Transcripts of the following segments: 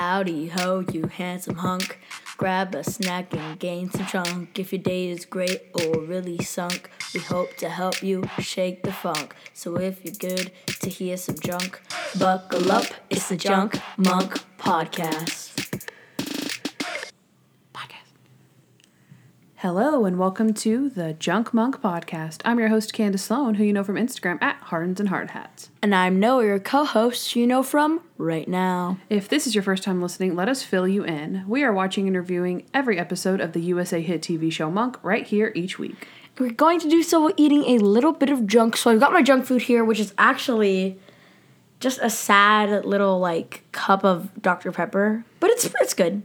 Howdy ho, you handsome hunk. Grab a snack and gain some chunk. If your day is great or really sunk, we hope to help you shake the funk. So if you're good to hear some junk, buckle up. It's the Junk Monk Podcast. Hello and welcome to the Junk Monk Podcast. I'm your host Candace Sloan, who you know from Instagram at Hardens and Hard Hats. And I'm Noah, your co host, you know from right now. If this is your first time listening, let us fill you in. We are watching and reviewing every episode of the USA hit TV show Monk right here each week. We're going to do so while eating a little bit of junk. So I've got my junk food here, which is actually just a sad little like cup of Dr. Pepper, but it's it's good.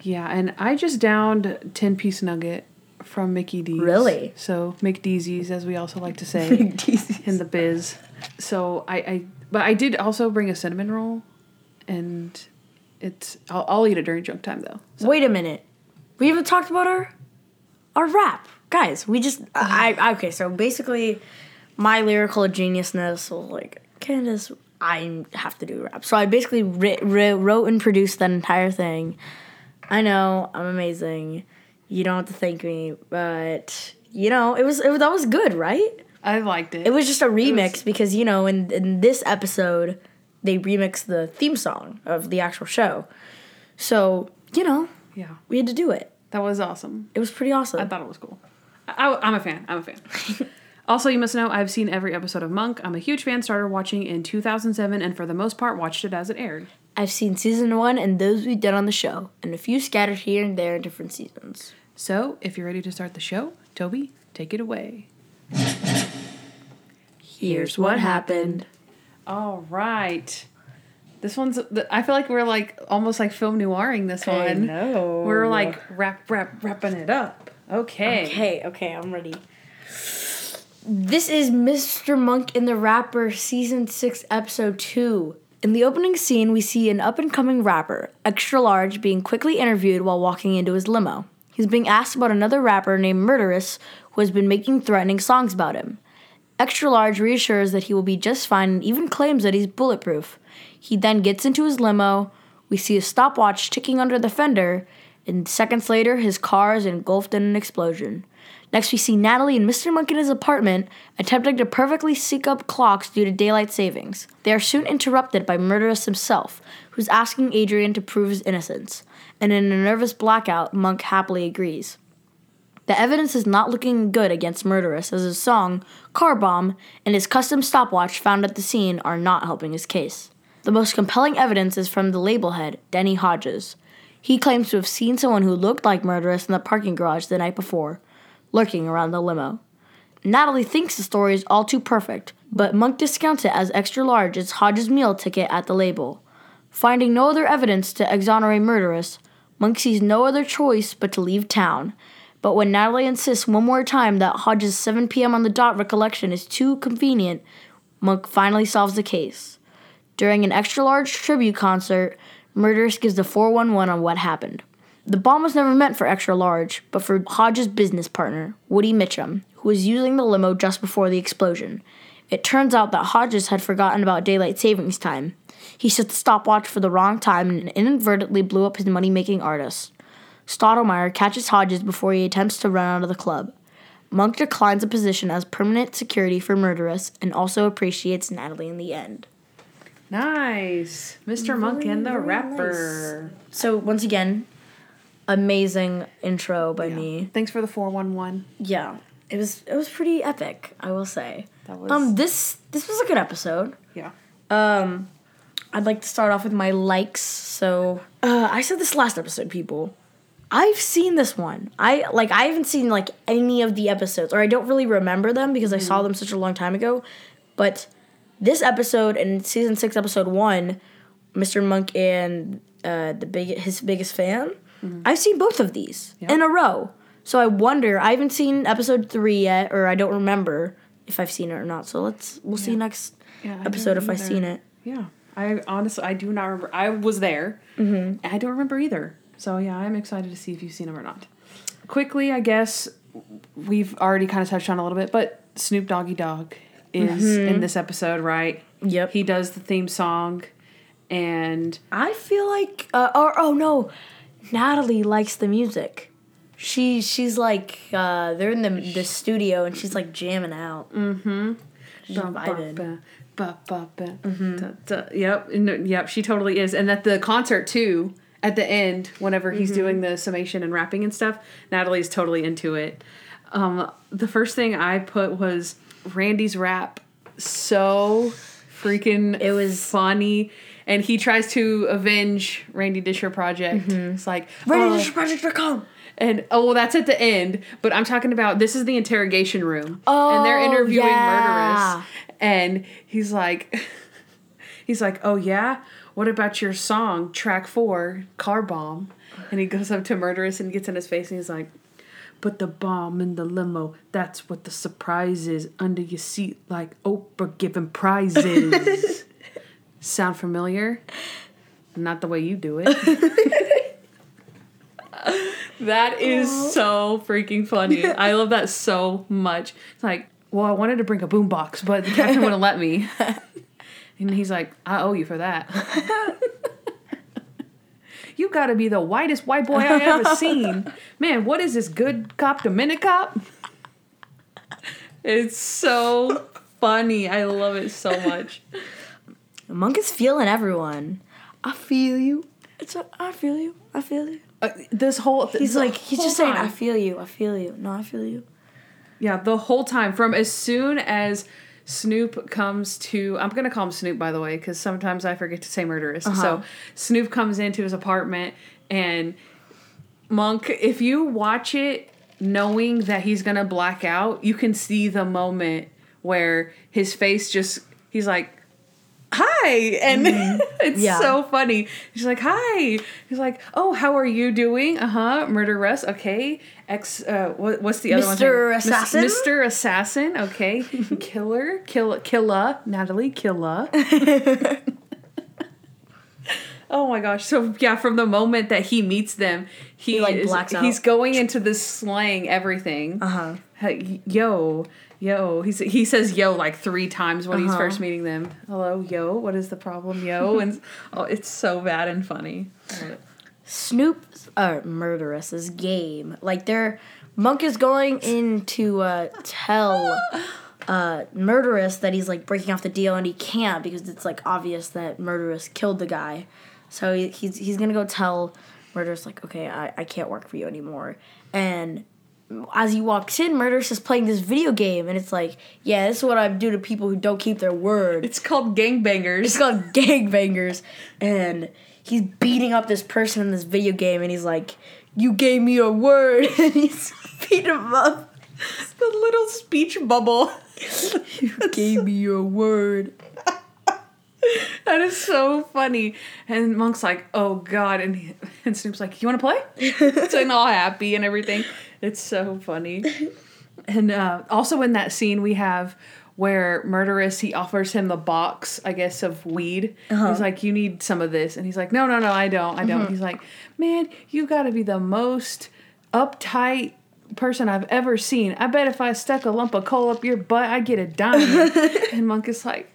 Yeah, and I just downed 10 piece nugget from Mickey D's. Really? So McDeezy's, as we also like to say in the biz. So I, I, but I did also bring a cinnamon roll, and it's I'll, I'll eat it during junk time though. So Wait a minute. We haven't talked about our our rap. Guys, we just I, I okay, so basically my lyrical geniusness was like, Candace, I have to do rap. So I basically writ, writ, wrote and produced that entire thing. I know, I'm amazing. You don't have to thank me, but you know, it was, it was that was good, right? I liked it. It was just a remix was- because you know, in in this episode, they remixed the theme song of the actual show. So you know, yeah, we had to do it. that was awesome. It was pretty awesome. I thought it was cool. I, I'm a fan. I'm a fan. also, you must know I've seen every episode of Monk. I'm a huge fan. Started watching in 2007, and for the most part, watched it as it aired. I've seen season one and those we did on the show, and a few scattered here and there in different seasons. So, if you're ready to start the show, Toby, take it away. Here's what happened. All right. This one's. I feel like we're like almost like film noiring this I one. know. We're like wrap, wrap, wrapping it up. Okay. Okay, okay, I'm ready. This is Mr. Monk in the Rapper, Season 6, Episode 2. In the opening scene, we see an up and coming rapper, extra large, being quickly interviewed while walking into his limo. He's being asked about another rapper named Murderous who has been making threatening songs about him. Extra large reassures that he will be just fine and even claims that he's bulletproof. He then gets into his limo. We see a stopwatch ticking under the fender, and seconds later, his car is engulfed in an explosion. Next, we see Natalie and Mr. Monk in his apartment attempting to perfectly sync up clocks due to daylight savings. They are soon interrupted by Murderous himself, who's asking Adrian to prove his innocence. And in a nervous blackout, Monk happily agrees. The evidence is not looking good against Murderous, as his song, Car Bomb, and his custom stopwatch found at the scene are not helping his case. The most compelling evidence is from the label head, Denny Hodges. He claims to have seen someone who looked like Murderous in the parking garage the night before, lurking around the limo. Natalie thinks the story is all too perfect, but Monk discounts it as extra large as Hodges' meal ticket at the label. Finding no other evidence to exonerate Murderous, Monk sees no other choice but to leave town. But when Natalie insists one more time that Hodges' 7 p.m. on the dot recollection is too convenient, Monk finally solves the case. During an extra large tribute concert, Murderous gives the 411 on what happened. The bomb was never meant for extra large, but for Hodges' business partner, Woody Mitchum, who was using the limo just before the explosion. It turns out that Hodges had forgotten about daylight savings time. He set the stopwatch for the wrong time and inadvertently blew up his money making artist. Stottlemeyer catches Hodges before he attempts to run out of the club. Monk declines a position as permanent security for Murderous and also appreciates Natalie in the end. Nice, Mr. Monk and the very rapper. So, once again, amazing intro by me. Thanks for the four one one. Yeah. It was it was pretty epic, I will say. That was Um this this was a good episode. yeah. Um I'd like to start off with my likes. So, uh I said this last episode, people. I've seen this one. I like I haven't seen like any of the episodes or I don't really remember them because I saw them such a long time ago. But this episode in season 6 episode 1, Mr. Monk and uh the big his biggest fan, I've seen both of these in a row. So I wonder, I haven't seen episode 3 yet or I don't remember if I've seen it or not. So let's we'll see next Yeah, episode if I've seen it. Yeah, I honestly I do not remember. I was there. Mm-hmm. I don't remember either. So yeah, I'm excited to see if you've seen them or not. Quickly, I guess we've already kind of touched on a little bit, but Snoop Doggy Dogg is in this episode, right? Yep. He does the theme song, and I feel like, uh, or oh no, Natalie likes the music. She she's like uh, they're in the the studio and she's like jamming out. Mm-hmm. She's vibing. Ba, ba, ba, ba, da, da. Yep, no, yep, she totally is. And at the concert too, at the end, whenever he's mm-hmm. doing the summation and rapping and stuff, Natalie's totally into it. Um, the first thing I put was Randy's rap. So freaking It was- funny. And he tries to avenge Randy Disher Project. Mm-hmm. It's like oh, RandyDisherProject.com. and oh well, that's at the end. But I'm talking about this is the interrogation room, and they're Oh, interviewing yeah. murderous, and he's like, he's like, oh yeah, what about your song track four, car bomb? And he goes up to murderous and gets in his face, and he's like, put the bomb in the limo. That's what the surprise is under your seat, like Oprah giving prizes. Sound familiar? Not the way you do it. That is so freaking funny. I love that so much. It's like, well, I wanted to bring a boombox, but the captain wouldn't let me. And he's like, I owe you for that. you gotta be the whitest white boy I ever seen. Man, what is this good cop to minute cop? It's so funny. I love it so much. The Monk is feeling everyone. I feel you. It's a, I feel you. I feel you. Uh, this whole He's the like he's whole just saying time- I feel you. I feel you. No, I feel you. Yeah, the whole time from as soon as Snoop comes to I'm gonna call him Snoop by the way because sometimes I forget to say murderous. So uh-huh. Snoop comes into his apartment and Monk, if you watch it knowing that he's gonna black out, you can see the moment where his face just he's like hi. And it's Yeah. so funny. He's like hi. He's like oh how are you doing? Uh-huh murderous okay. Ex uh what, what's the other one? Mr. Assassin? mr assassin. Okay. Killer. Kill killa natalie killa oh my gosh. So yeah from the moment that he meets them he, like, is, blacks out. he's going into this slang everything. Uh-huh. Hey, yo, yo. He's, he says yo like three times when he's Uh-huh. first meeting them. Hello, yo. What is the problem, yo? And oh, it's so bad and funny. Snoop's uh murderous's game. Like they're Monk is going in to uh tell uh murderous that he's like breaking off the deal and he can't because it's like obvious that murderous killed the guy. So he, he's he's gonna go tell murderous like, okay, I, I can't work for you anymore. And as he walks in, Murderous is playing this video game, and it's like, yeah, this is what I do to people who don't keep their word. It's called gangbangers. It's called gangbangers, and he's beating up this person in this video game, and he's like, "You gave me a word," and he's beating him up. the little speech bubble. You gave me your word. that is so funny. And Monk's like, oh god, and he, and Snoop's like, you want to play? It's like all happy and everything. It's so funny. And uh, also in that scene we have where murderous he offers him the box i guess of weed he's like you need some of this and he's like no no no i don't i don't he's like man you gotta be the most uptight person i've ever seen i bet if i stuck a lump of coal up your butt i'd get a dime and monk is like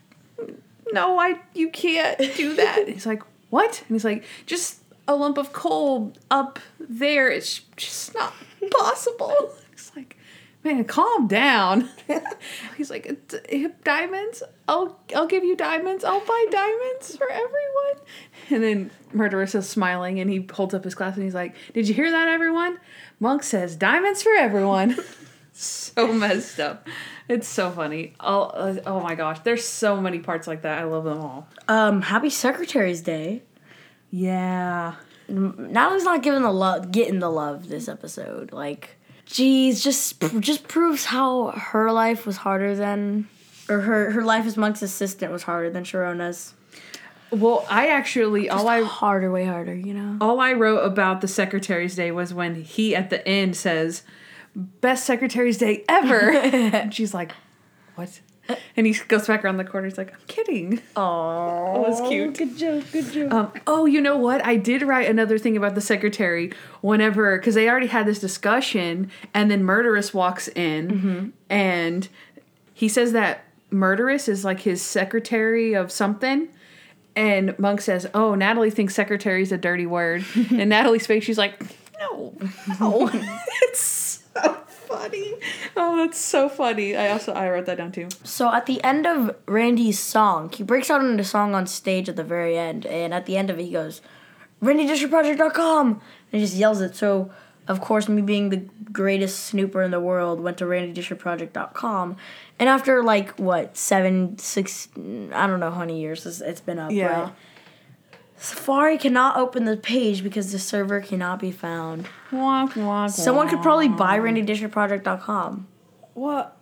no, I you can't do that. he's like, what? And he's like, just a lump of coal up there. It's just not possible. He's like, man, calm down. he's like, "D- diamonds. I'll I'll give you diamonds. I'll buy diamonds for everyone. And then Murderous is smiling and he holds up his glass and he's like, did you hear that, everyone? Monk says diamonds for everyone. so messed up. It's so funny. Oh, uh, oh my gosh, there's so many parts like that. I love them all. Um, Happy Secretary's Day. Yeah. Natalie's not giving the love, getting the love this episode. Like, geez, just just proves how her life was harder than, or her her life as Monk's assistant was harder than Sharona's. Well, I actually all I harder, way harder, you know. all I wrote about the Secretary's Day was when he at the end says, "Best Secretary's Day ever," and she's like, "What?" And he goes back around the corner. He's like, "I'm kidding." Oh, That was cute. Good joke. Good joke. Um, oh, you know what? I did write another thing about the secretary whenever, because they already had this discussion, and then Murderous walks in, and he says that Murderous is like his secretary of something, and Monk says, "Oh, Natalie thinks secretary is a dirty word," and Natalie's face, she's like, "No, no." it's funny. Oh, that's so funny. I also I wrote that down too. So at the end of Randy's song, he breaks out into song on stage at the very end, and at the end of it, he goes, RandyDisherProject.com! And he just yells it. So, of course, me being the greatest snooper in the world, went to RandyDisherProject.com. And after, like, what, seven, six, I don't know how many years it's, it's been up, Yeah. but Safari cannot open the page because the server cannot be found. Wonk, wonk, Someone could probably buy RandyDisherProject.com. What?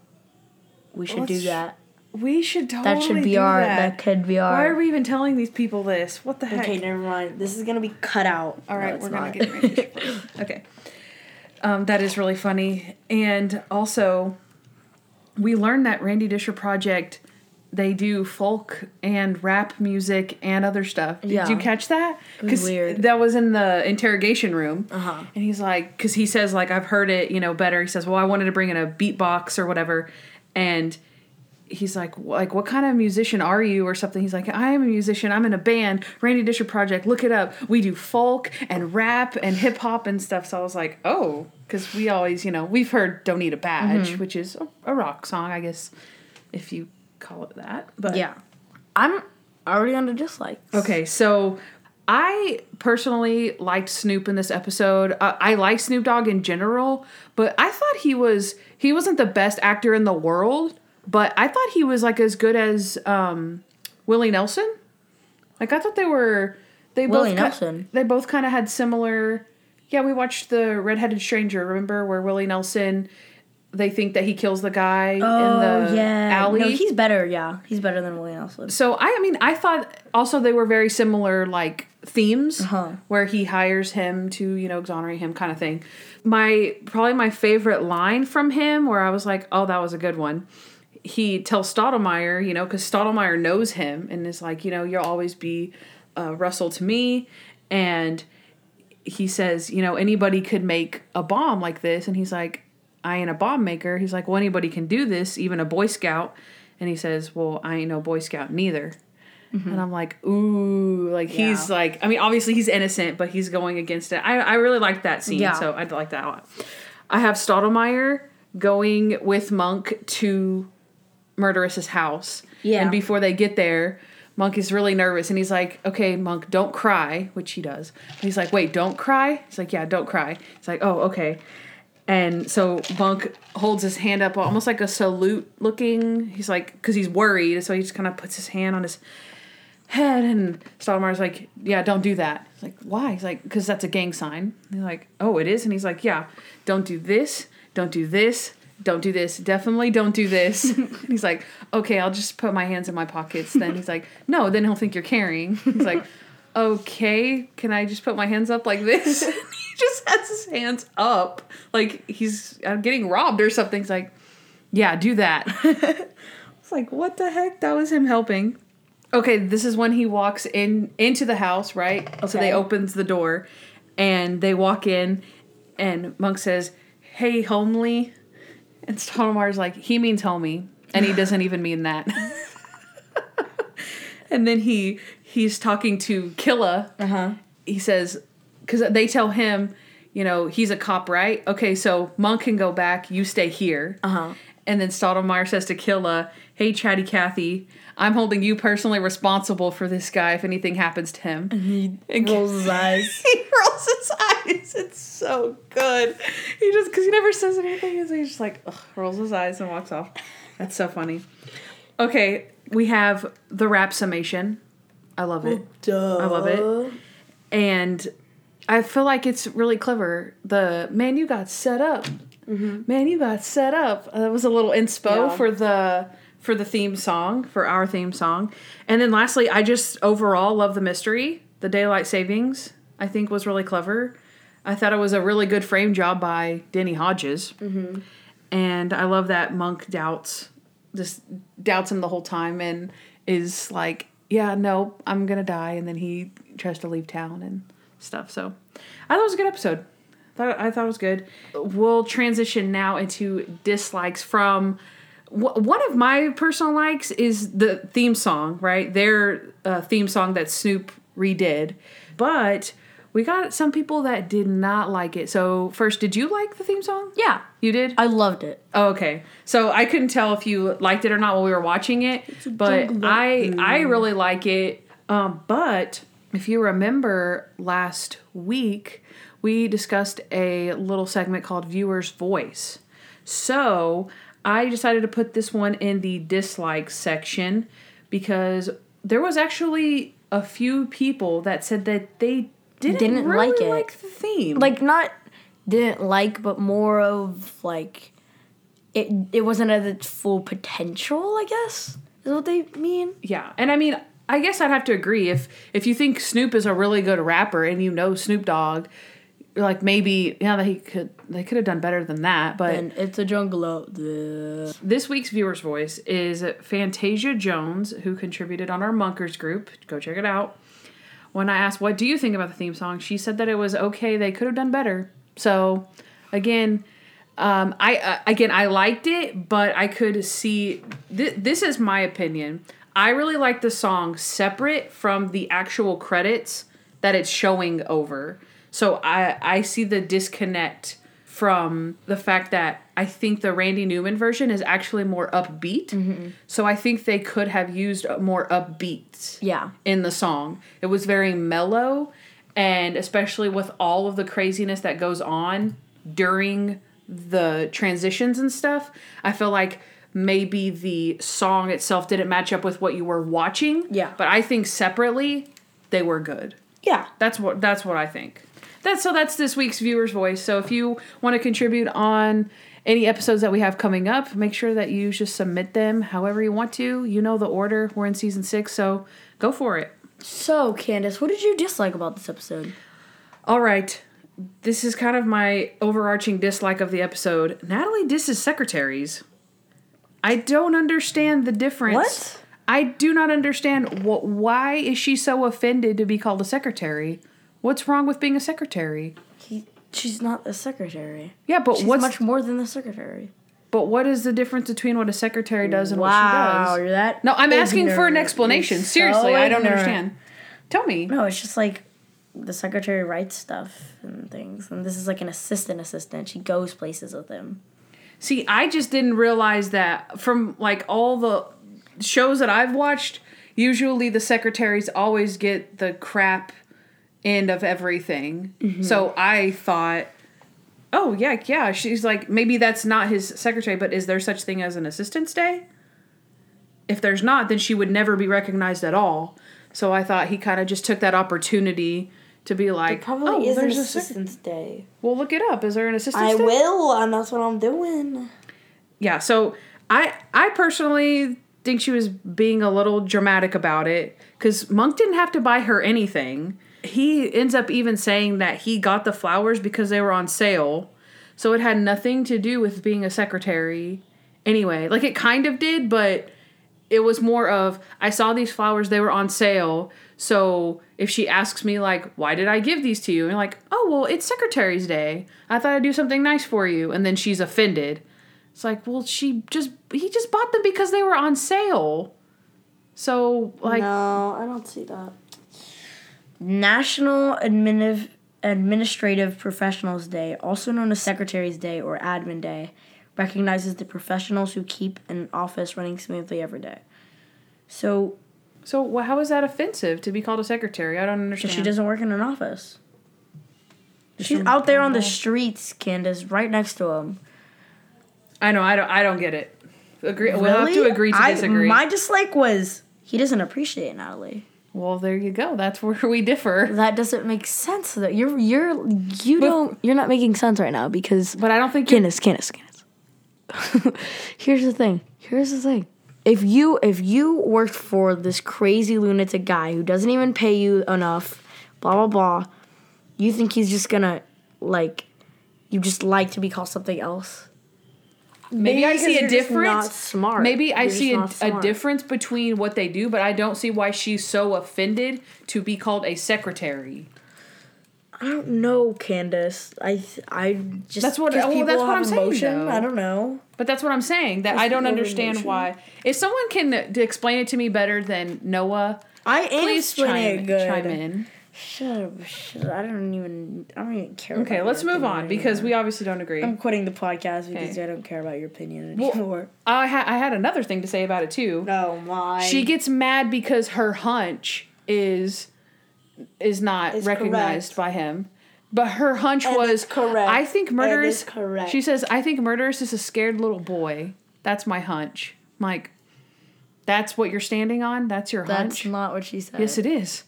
We should do Let's- that. We should totally. That should be do our. That. That could be our. Why are we even telling these people this? What the heck? Okay, never mind. This is gonna be cut out. All right, No, we're gonna get Randy. Okay. Um, that is really funny, and also, we learned that Randy Disher Project, they do folk and rap music and other stuff. Yeah. Did you catch that? weird. that was in the interrogation room. Uh-huh. And he's like, because he says like I've heard it, you know, better. He says, well, I wanted to bring in a beatbox or whatever, and he's like, like, what kind of musician are you or something? He's like, I am a musician. I'm in a band, Randy Disher Project. Look it up. We do folk and rap and hip hop and stuff. So I was like, oh, because we always, you know, we've heard "Don't Need a Badge," Mm-hmm. which is a, a rock song, I guess, if you call it that. But Yeah, I'm already on the dislikes. Okay, so I personally liked Snoop in this episode. Uh, I like Snoop Dogg in general, but I thought he was he wasn't the best actor in the world, but I thought he was like as good as um, Willie Nelson. Like I thought they were they Willie both ki- Nelson? they both kind of had similar. Yeah, we watched the Redheaded Stranger. Remember where Willie Nelson? They think that he kills the guy in Oh the yeah. alley. No, he's better. Yeah, he's better than William Nelson. So I, I mean, I thought also they were very similar, like themes, Uh-huh. where he hires him to, you know, exonerate him, kind of thing. My probably my favorite line from him, where I was like, oh, that was a good one. He tells Stottlemeyer, you know, because Stottlemeyer knows him and is like, you know, you'll always be uh, Russell to me, and he says, you know, anybody could make a bomb like this, and he's like, I ain't a bomb maker. He's like, well, anybody can do this, even a Boy Scout. And he says, well, I ain't no Boy Scout neither. Mm-hmm. And I'm like, ooh, like he's like, I mean, obviously he's innocent, but he's going against it. I, I really liked that scene, Yeah. so I'd like that a lot. I have Stottlemeyer going with Monk to Murderous's house. Yeah. And before they get there, Monk is really nervous and he's like, okay, Monk, don't cry, which he does. And he's like, wait, don't cry? He's like, yeah, don't cry. He's like, oh, okay. And so Monk holds his hand up almost like a salute looking. He's like, because he's worried. So he just kind of puts his hand on his head. And Stottlemeyer's like, yeah, don't do that. He's like, why? He's like, because that's a gang sign. And he's like, oh, it is? And he's like, yeah, don't do this. Don't do this. Don't do this. Definitely don't do this. he's like, okay, I'll just put my hands in my pockets. Then he's like, no, then he'll think you're carrying. He's like, okay, can I just put my hands up like this? he just has his hands up like he's uh, getting robbed or something. He's like, yeah, do that. it's like, what the heck? That was him helping. Okay, this is when he walks in into the house, right? So they opens the door and they walk in and Monk says, Hey homely and Stottlemeyer's like, he means homie, and he doesn't even mean that. and then he he's talking to Killa. Uh huh. He says, because they tell him, you know, he's a cop, right? Okay, so Monk can go back, you stay here. Uh huh. And then Stottlemeyer says to Killa, Hey, Chatty Cathy, I'm holding you personally responsible for this guy if anything happens to him. He And rolls his eyes. he rolls his eyes. It's so good. He just, because he never says anything, so he's just like, ugh, rolls his eyes and walks off. That's so funny. Okay, we have the rap summation. I love it. Duh. I love it. And I feel like it's really clever. The man, you got set up. Man, you got set up. Uh, that was a little inspo Yeah. for the for the theme song for our theme song. And then lastly, I just overall love the mystery. The daylight savings I think was really clever. I thought it was a really good frame job by Denny Hodges. And I love that Monk doubts just doubts him the whole time and is like, yeah, no, I'm gonna die, and then he tries to leave town and stuff. So I thought it was a good episode. Thought I thought it was good. We'll transition now into dislikes from one of my personal likes is the theme song, right? Their uh, theme song that Snoop redid. But we got some people that did not like it. So, first, did you like the theme song? Yeah, You did? I loved it. Oh, okay. So I couldn't tell if you liked it or not while we were watching it, but I. I really like it. Um, but if you remember last week, we discussed a little segment called Viewer's Voice. So I decided to put this one in the dislike section because there was actually a few people that said that they didn't, Didn't really like it. like the theme. Like not didn't like, but more of like it. It wasn't at its full potential. I guess is what they mean. Yeah, and I mean, I guess I'd have to agree if if you think Snoop is a really good rapper and you know Snoop Dogg, like maybe yeah, that he could they could have done better than that. But And it's a jungle out there. this week's viewer's voice is Fantasia Jones, who contributed on our Monkers group. Go check it out. When I asked what do you think about the theme song, she said that it was okay. They could have done better. So, again, um, I uh, again I liked it, but I could see th- this is my opinion. I really like the song separate from the actual credits that it's showing over. So I I see the disconnect from the fact that I think the Randy Newman version is actually more upbeat. Mm-hmm. So I think they could have used more upbeat Yeah. in the song. It was very mellow, and especially with all of the craziness that goes on during the transitions and stuff, I feel like maybe the song itself didn't match up with what you were watching. Yeah. But I think separately they were good. Yeah. That's what that's what I think. That's so that's this week's viewer's voice. So if you want to contribute on any episodes that we have coming up, make sure that you just submit them however you want to. You know the order. We're in season six, so go for it. So Candace, what did you dislike about this episode? All right. This is kind of my overarching dislike of the episode. Natalie disses secretaries. I don't understand the difference. What? I do not understand what why is she so offended to be called a secretary? What's wrong with being a secretary? He, she's not a secretary. Yeah, but She's what's much more than the secretary. but what is the difference between what a secretary does and wow, what she does? Wow, you're that. No, I'm asking for an explanation. You're Seriously, so I don't ignorant. understand. Tell me. No, it's just like the secretary writes stuff and things, and this is like an assistant assistant. She goes places with him. See, I just didn't realize that from like all the shows that I've watched, usually the secretaries always get the crap end of everything. Mm-hmm. So I thought, oh yeah, yeah, she's like maybe that's not his secretary, but is there such thing as an assistant's day? If there's not, then she would never be recognized at all. So I thought he kind of just took that opportunity to be like, Probably oh, is an there's a sec- assistant's day. well, look it up. Is there an assistant's I day? I will, and that's what I'm doing. yeah so i i personally think she was being a little dramatic about it because monk didn't have to buy her anything he ends up even saying that he got the flowers because they were on sale. So it had nothing to do with being a secretary anyway. Like it kind of did but it was more of i saw these flowers they were on sale. So if she asks me like why did i give these to you? And like oh well it's secretary's day. I thought i'd do something nice for you. And then she's offended. It's like, well, she just he just bought them because they were on sale. So like no, I don't see that. National Admini- Administrative Professionals Day, also known as Secretary's Day or Admin Day, recognizes the professionals who keep an office running smoothly every day. So, so wh- how is that offensive to be called a secretary? I don't understand. she doesn't work in an office. She's out there on the streets, Candace, right next to him. I know. I don't. I don't get it. Agree. We'll have to agree to I- disagree. my dislike was he doesn't appreciate Natalie. Well, there you go. That's where we differ. That doesn't make sense. Though you're you're you don't you're not making sense right now because But I don't think. Candace, Candace, Candace. Here's the thing. Here's the thing. If you if you worked for this crazy lunatic guy who doesn't even pay you enough, blah blah blah, you think he's just gonna like you just like to be called something else? Maybe I see a difference. smart. Maybe I You're just see a, a difference between what they do, but I don't see why she's so offended to be called a secretary. I don't know, Candace. I I just That's what- well, that's what I'm saying, though. I don't know. But that's what I'm saying. That That's I don't understand why. If someone can explain it to me better than Noah, I am please explaining chime, it good. chime in. Shut up, shut up. I don't even. I don't even care. Okay, let's move on because we obviously don't agree. I'm quitting the podcast because Okay. I don't care about your opinion Well, anymore. I ha- I had another thing to say about it too. no, my. She gets mad because her hunch is is not Is recognized correct. by him. But her hunch And was correct. I think murderous. correct. She says I think murderous is a scared little boy. That's my hunch. I'm like, that's what you're standing on. That's your That's hunch. That's not what she said. yes, it is.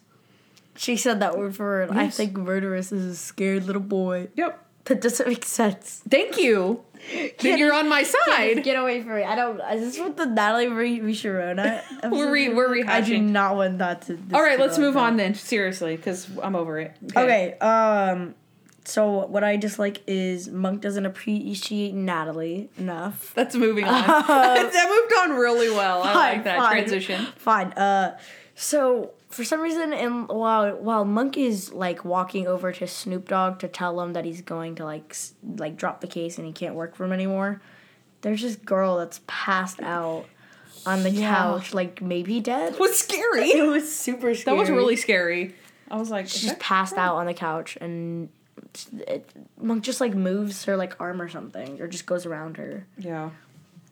She said that word for word. I think murderous is a scared little boy. Yep. That doesn't make sense. Thank you. then you're on my side. Get away from me. I don't. Is this what the Natalie Marie Sharona? We're re- we're rehashing. I do not want that to. All right, let's move on then. Seriously, because I'm over it. Okay. Um. So what I dislike is Monk doesn't appreciate Natalie enough. That's moving on. that moved on really well. I like that fine, transition. Fine. Uh, so for some reason, and while while Monk is like walking over to Snoop Dogg to tell him that he's going to like s- like drop the case and he can't work for him anymore, there's this girl that's passed out on the Yeah. couch, like maybe dead. It was scary. It was super scary. That was really scary. I was like, She is just passed out on the couch and. It, Monk just like moves her like arm or something, or just goes around her. yeah,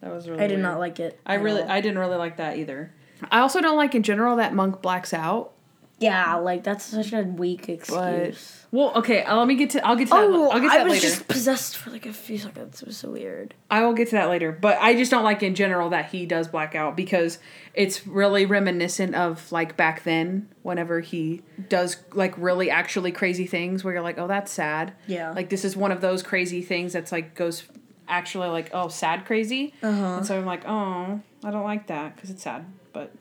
that was really. I did weird. not like it. I really, all. I didn't really like that either. I also don't like in general that monk blacks out. Yeah, like that's such a weak But excuse. well, okay. uh, Let me get to. I'll get to that. Oh, I'll get to I that was later. just possessed for like a few seconds. It was so weird. I will get to that later. But I just don't like in general that he does black out because it's really reminiscent of like back then whenever he does like really actually crazy things where you're like, oh, that's sad. Yeah. Like this is one of those crazy things that's like goes actually like oh sad crazy. Uh-huh. And so I'm like, oh, I don't like that because it's sad. But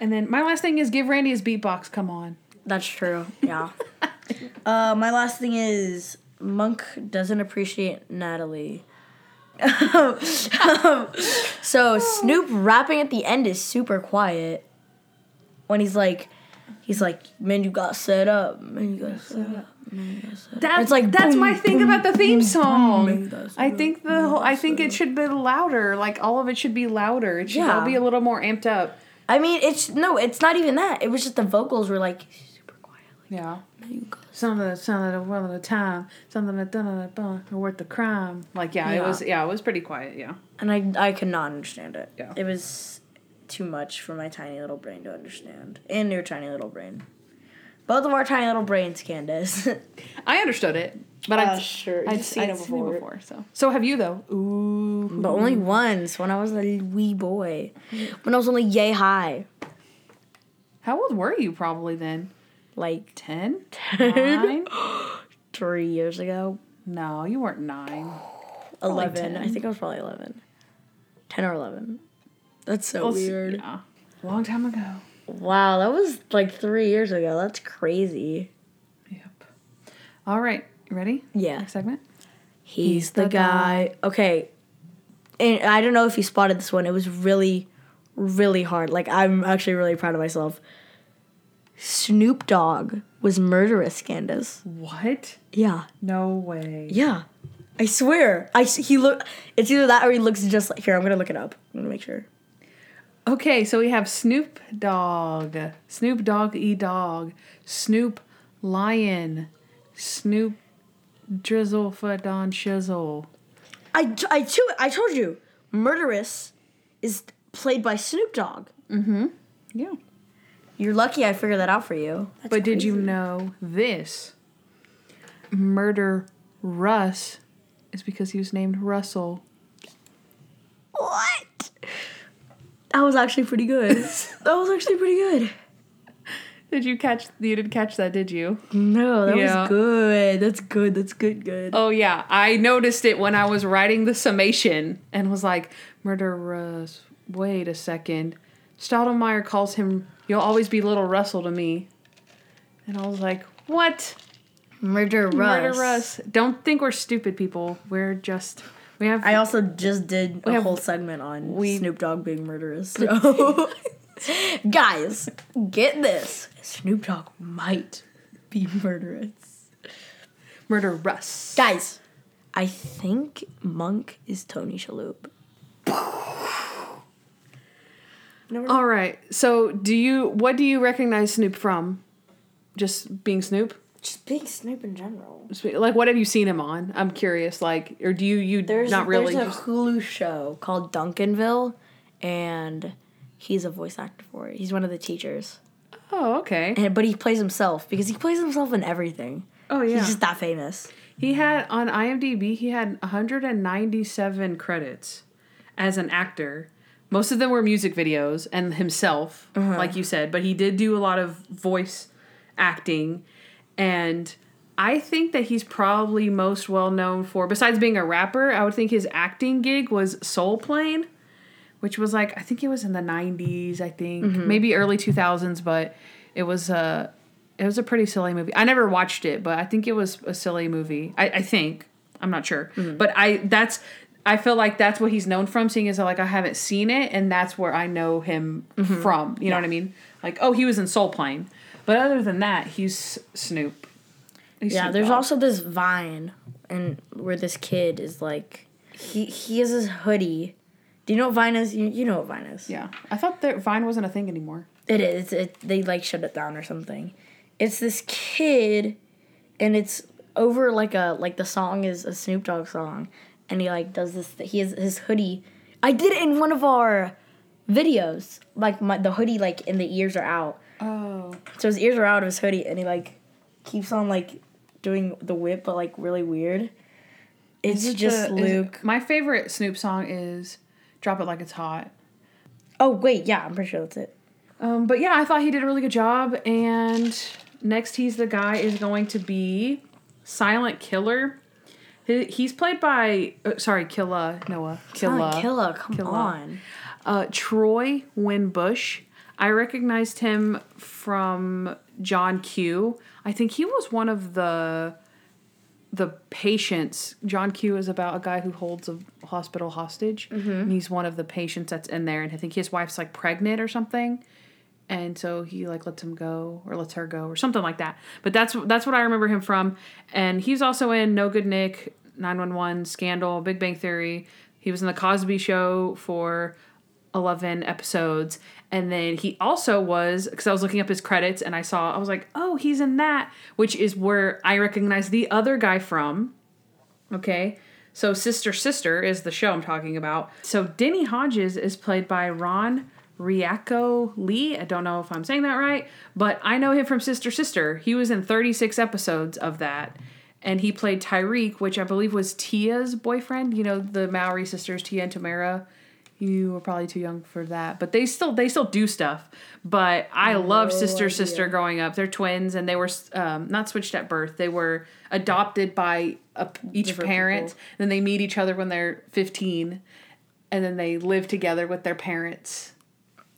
and then my last thing is give Randy his beatbox. Come on. That's true. Yeah. uh, my last thing is Monk doesn't appreciate Natalie. so Snoop rapping at the end is super quiet. When he's like, he's like, "Man, you got set up. Man, you got set up." That's It's like that's boom, my thing boom, about the theme boom, song. I think the whole, I think it should be louder. Like all of it should be louder. It should all be a little more amped up. I mean, it's no, it's not even that. It was just the vocals were like super quiet. Like, Yeah. "Man, you got Something that something well at a time. Something that done worth the crime. Like yeah, it was yeah, it was pretty quiet. Yeah. And I I could not understand it. Yeah. It was too much for my tiny little brain to understand. And your tiny little brain. Both of our tiny little brains, Candace. I understood it, but Uh, I sure. I'd You've seen seen it it before. before. before. So so have you though? Ooh. but only once when I was a wee boy. When I was only yay high. How old were you probably then? Like Ten? 10? Nine? three years ago. no, you weren't nine. Probably 11. I think I was probably 11. 10 or 11. That's so Well, s- weird. Yeah. Long time ago. Wow, that was like three years ago. That's crazy. Yep. All right. Ready? Yeah. Next segment. He's the guy. Okay. And I don't know if you spotted this one. It was really, really hard. Like, I'm actually really proud of myself. Snoop Dogg was murderous, Candace. What? Yeah. No way. Yeah. I swear. I, he look. It's either that or he looks just like. Here, I'm going to look it up. I'm going to make sure. Okay, so we have Snoop Dogg, Snoop Dogg E Dog, Snoop Lion, Snoop Drizzle for Don Shizzle. I, I, too, I told you. Murderous is played by Snoop Dogg. Mm hmm. Yeah. You're lucky I figured that out for you. That's but did you know this? Murder Russ is because he was named Russell. What? That was actually pretty good. that was actually pretty good. Did you catch? You didn't catch that, did you? No, that Yeah. was good. That's good. That's good. Good. Oh yeah, I noticed it when I was writing the summation and was like, "Murder Russ." Wait a second. Stottlemeyer calls him. You'll always be little Russell to me. And I was like, "What? Murder Russ. Murder Russ? Don't think we're stupid people. We're just we have. I also just did a have- whole segment on we- Snoop Dogg being murderous. So. Guys, get this. Snoop Dogg might be murderous. Murder Russ. Guys, I think Monk is Tony Shalhoub. All right. So, do you what do you recognize Snoop from? Just being Snoop? Just being Snoop in general. Like what have you seen him on? I'm curious like or do you you There's not really there's a just Hulu show called Duncanville, and he's a voice actor for it. He's one of the teachers, Oh, okay. and but he plays himself because he plays himself in everything. Oh yeah. He's just that famous. He had on IMDb he had 197 credits as an actor. Most of them were music videos and himself, uh-huh. like you said, but he did do a lot of voice acting and I think that he's probably most well known for besides being a rapper, I would think his acting gig was Soul Plane, which was like I think it was in the 90s, I think, mm-hmm. maybe early 2000s, but it was a it was a pretty silly movie. I never watched it, but I think it was a silly movie. I, I think I'm not sure, mm-hmm. but I that's I feel like that's what he's known from. Seeing as like I haven't seen it, and that's where I know him mm-hmm. from. You know what I mean? Like oh, he was in Soul Plane, but other than that, he's Snoop. He's Yeah, Snoop there's Dogg. also this Vine, and where this kid is like, he he has his hoodie. Do you know what Vine is? You, you know what Vine is. yeah. I thought that Vine wasn't a thing anymore. It is. It they like shut it down or something. It's this kid, and it's over like a like the song is a Snoop Dogg song, and he like does this. He has his hoodie. I did it in one of our videos. Like my the hoodie like and the ears are out. Oh, So his ears are out of his hoodie, and he like keeps on like doing the whip, but like really weird. It's it just the- is it- Luke. my favorite Snoop song is "Drop It Like It's Hot." Oh wait, yeah, I'm pretty sure that's it. Um, but yeah, I thought he did a really good job. And next, he's the guy is going to be Silent Killer. He, he's played by uh, sorry, Killa Noah Killa, Killa Killa, come Killa. on. uh, Troy Winbush. I recognized him from John Q. I think he was one of the the patients. John Q is about a guy who holds a hospital hostage, mm-hmm. and he's one of the patients that's in there. And I think his wife's like pregnant or something, and so he like lets him go or lets her go or something like that. But that's that's what I remember him from. And he's also in No Good Nick, Nine One One, Scandal, Big Bang Theory. He was in the Cosby Show for 11 episodes. And then he also was, because I was looking up his credits and I saw, I was like, oh, he's in that, which is where I recognize the other guy from. Okay. So Sister Sister is the show I'm talking about. So Denny Hodges is played by Ron Riaco Lee. I don't know if I'm saying that right, but I know him from Sister Sister. He was in 36 episodes of that. And he played Tyreek, which I believe was Tia's boyfriend. You know, the Mowry sisters, Tia and Tamera. You were probably too young for that, but they still they still do stuff. But I love Sister idea. Sister growing up. They're twins, and they were um, not switched at birth. They were adopted by a, each Different parent. people. Then they meet each other when they're fifteen, and then they live together with their parents.